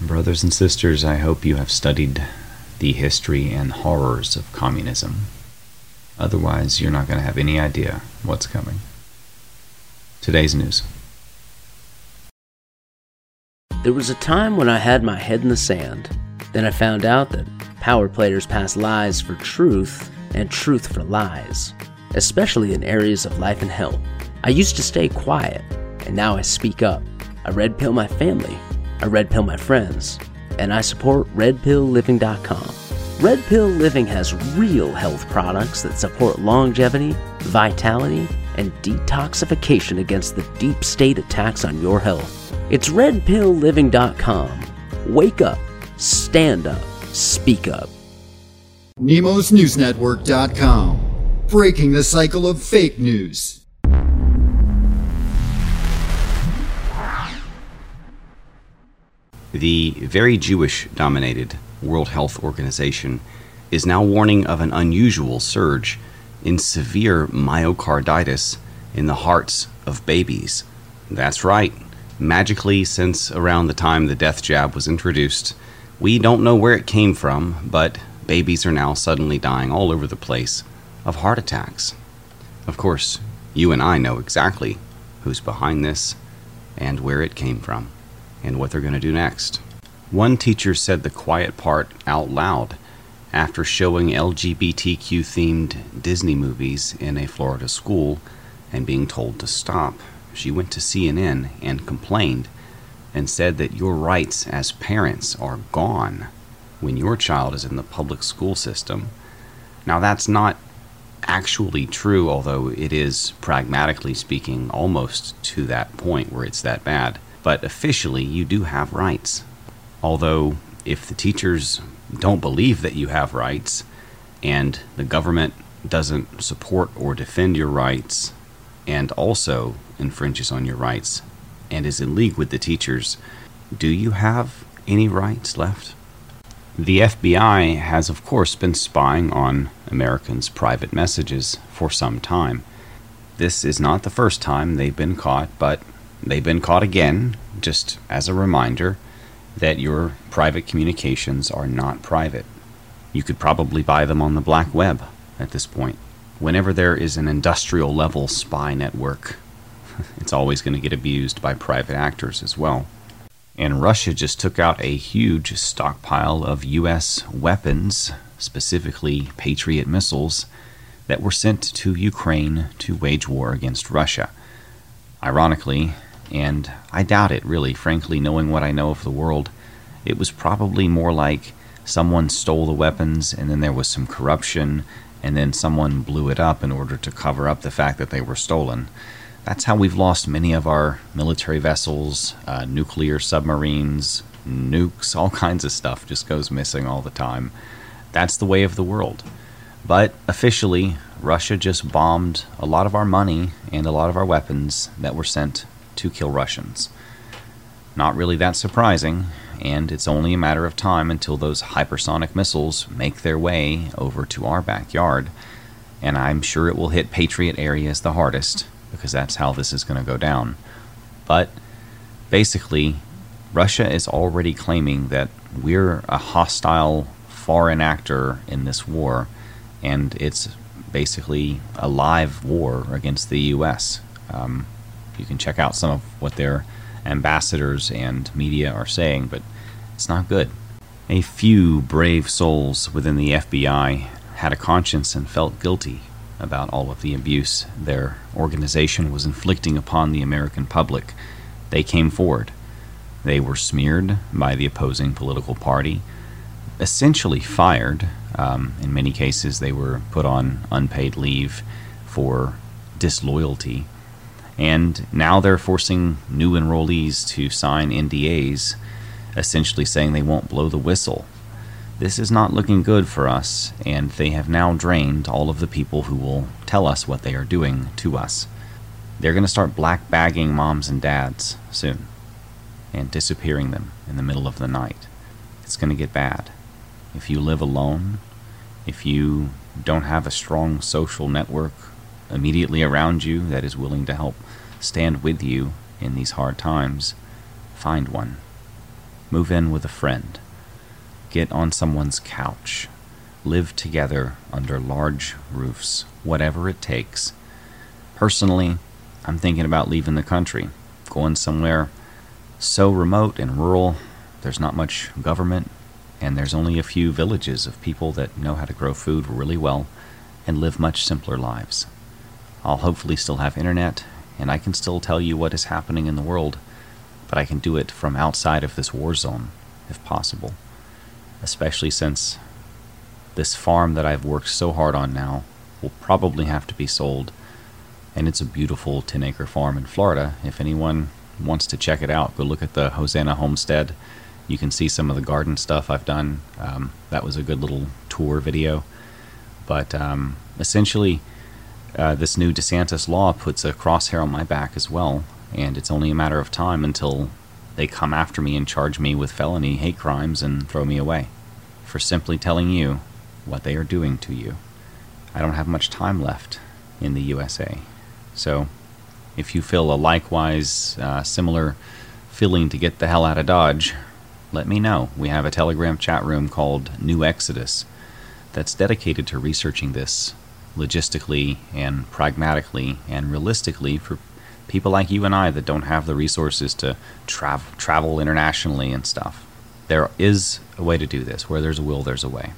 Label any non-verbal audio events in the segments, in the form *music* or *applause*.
Brothers and sisters, I hope you have studied the history and horrors of communism. Otherwise, you're not going to have any idea what's coming. Today's news. There was a time when I had my head in the sand. Then I found out that power players pass lies for truth and truth for lies, especially in areas of life and health. I used to stay quiet, and now I speak up. I red pill my family I red pill my friends, and I support redpillliving.com. Red Pill Living has real health products that support longevity, vitality, and detoxification against the deep state attacks on your health. It's redpillliving.com. Wake up, stand up, speak up. NemosNewsNetwork.com. Breaking the cycle of fake news. The very Jewish dominated World Health Organization is now warning of an unusual surge in severe myocarditis in the hearts of babies. That's right. Magically, since around the time the death jab was introduced, we don't know where it came from, but babies are now suddenly dying all over the place of heart attacks. Of course, you and I know exactly who's behind this and where it came from and what they're going to do next. One teacher said the quiet part out loud after showing LGBTQ themed Disney movies in a Florida school and being told to stop. She went to CNN and complained and said that your rights as parents are gone when your child is in the public school system. Now, that's not actually true, although it is pragmatically speaking almost to that point where it's that bad but officially you do have rights. Although, if the teachers don't believe that you have rights and the government doesn't support or defend your rights and also infringes on your rights and is in league with the teachers, do you have any rights left? The FBI has, of course, been spying on Americans' private messages for some time. This is not the first time they've been caught, but They've been caught again, just as a reminder that your private communications are not private. You could probably buy them on the black web at this point. Whenever there is an industrial level spy network, *laughs* it's always going to get abused by private actors as well. And Russia just took out a huge stockpile of U.S. weapons, specifically Patriot missiles, that were sent to Ukraine to wage war against Russia. Ironically, and I doubt it, really, frankly, knowing what I know of the world. It was probably more like someone stole the weapons and then there was some corruption and then someone blew it up in order to cover up the fact that they were stolen. That's how we've lost many of our military vessels, uh, nuclear submarines, nukes, all *laughs* kinds of stuff just goes missing all the time. That's the way of the world. But officially, Russia just bombed a lot of our money and a lot of our weapons that were sent to kill Russians. Not really that surprising, and it's only a matter of time until those hypersonic missiles make their way over to our backyard, and I'm sure it will hit Patriot areas the hardest, because that's how this is going to go down. But basically, Russia is already claiming that we're a hostile foreign actor in this war, and it's basically a live war against the U.S. Um, you can check out some of what their ambassadors and media are saying, but it's not good. A few brave souls within the FBI had a conscience and felt guilty about all of the abuse their organization was inflicting upon the American public. They came forward. They were smeared by the opposing political party, essentially fired. Um, in many cases, they were put on unpaid leave for disloyalty and now they're forcing new enrollees to sign NDAs, essentially saying they won't blow the whistle. This is not looking good for us, and they have now drained all of the people who will tell us what they are doing to us. They're going to start black bagging moms and dads soon and disappearing them in the middle of the night. It's going to get bad. If you live alone, if you don't have a strong social network immediately around you that is willing to help stand with you in these hard times, find one. Move in with a friend. Get on someone's couch. Live together under large roofs, whatever it takes. Personally, I'm thinking about leaving the country, going somewhere so remote and rural, there's not much government, and there's only a few villages of people that know how to grow food really well and live much simpler lives. I'll hopefully still have internet, and I can still tell you what is happening in the world, but I can do it from outside of this war zone, if possible. Especially since this farm that I've worked so hard on now will probably have to be sold, and it's a beautiful 10 acre farm in Florida. If anyone wants to check it out, go look at the Hosanna Homestead. You can see some of the garden stuff I've done. Um, that was a good little tour video. But um, essentially, uh, this new DeSantis law puts a crosshair on my back as well, and it's only a matter of time until they come after me and charge me with felony hate crimes and throw me away for simply telling you what they are doing to you. I don't have much time left in the USA. So, if you feel a likewise uh, similar feeling to get the hell out of Dodge, let me know. We have a Telegram chat room called New Exodus that's dedicated to researching this logistically and pragmatically and realistically for people like you and I that don't have the resources to trav- travel internationally and stuff. There is a way to do this. Where there's a will, there's a way.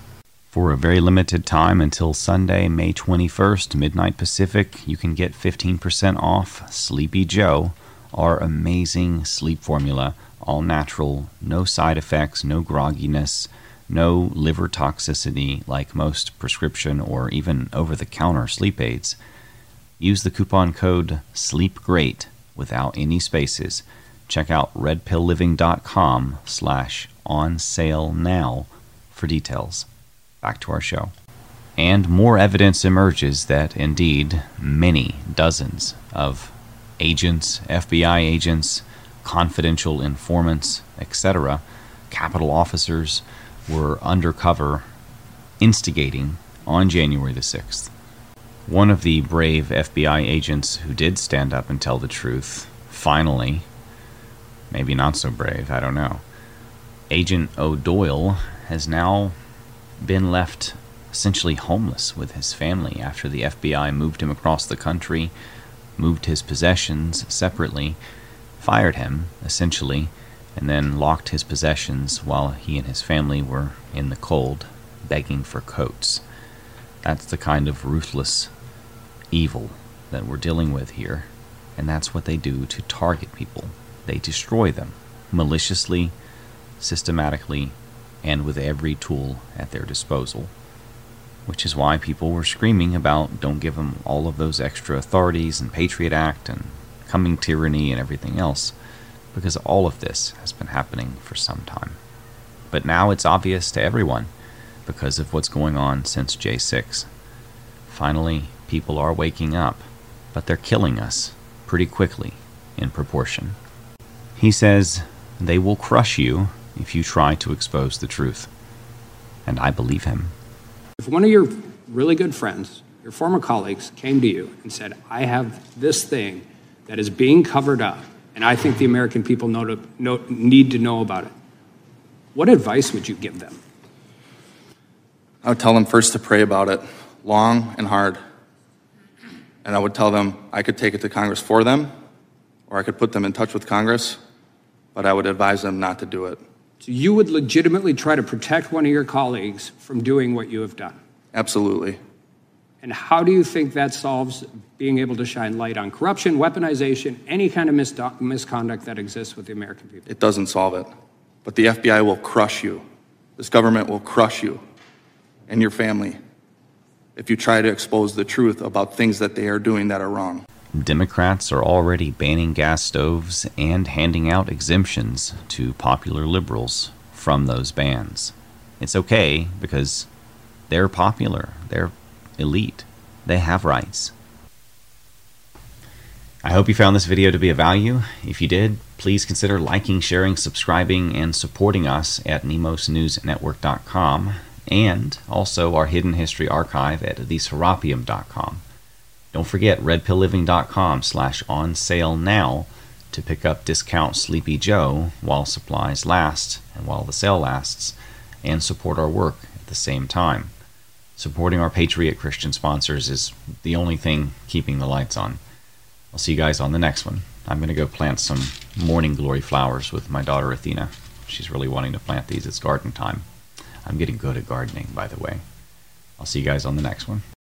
For a very limited time until Sunday, May 21st, midnight Pacific, you can get 15% off Sleepy Joe, our amazing sleep formula, all natural, no side effects, no grogginess, no liver toxicity like most prescription or even over the counter sleep aids. Use the coupon code SLEEPGREAT without any spaces. Check out redpillliving.com slash on sale now for details. Back to our show. And more evidence emerges that indeed many dozens of agents, FBI agents, confidential informants, etc., Capitol officers were undercover instigating on January the 6th. One of the brave FBI agents who did stand up and tell the truth, finally, maybe not so brave, I don't know. Agent O'Boyle has now been left essentially homeless with his family after the FBI moved him across the country, moved his possessions separately, fired him, essentially, and then locked his possessions while he and his family were in the cold, begging for coats. That's the kind of ruthless evil that we're dealing with here, and that's what they do to target people. They destroy them maliciously, systematically, and with every tool at their disposal. Which is why people were screaming about don't give them all of those extra authorities and Patriot Act and coming tyranny and everything else, because all of this has been happening for some time. But now it's obvious to everyone because of what's going on since J6. Finally, people are waking up, but they're killing us pretty quickly in proportion. He says they will crush you if you try to expose the truth. And I believe him. If one of your really good friends, your former colleagues, came to you and said, I have this thing that is being covered up, and I think the American people know to, know, need to know about it, what advice would you give them? I would tell them first to pray about it long and hard. And I would tell them I could take it to Congress for them, or I could put them in touch with Congress, but I would advise them not to do it. So you would legitimately try to protect one of your colleagues from doing what you have done. Absolutely. And how do you think that solves being able to shine light on corruption, weaponization, any kind of misdo- misconduct that exists with the American people? It doesn't solve it. But the FBI will crush you. This government will crush you and your family if you try to expose the truth about things that they are doing that are wrong. Democrats are already banning gas stoves and handing out exemptions to popular liberals from those bans. It's okay because they're popular, they're elite, they have rights. I hope you found this video to be of value. If you did, please consider liking, sharing, subscribing, and supporting us at nemosnewsnetwork.com and also our hidden history archive at theserapium.com. Don't forget redpillliving.com slash on sale now to pick up discount Sleepy Joe while supplies last and while the sale lasts, and support our work at the same time. Supporting our Patriot Christian sponsors is the only thing keeping the lights on. I'll see you guys on the next one. I'm going to go plant some morning glory flowers with my daughter Athena. She's really wanting to plant these. It's garden time. I'm getting good at gardening, by the way. I'll see you guys on the next one.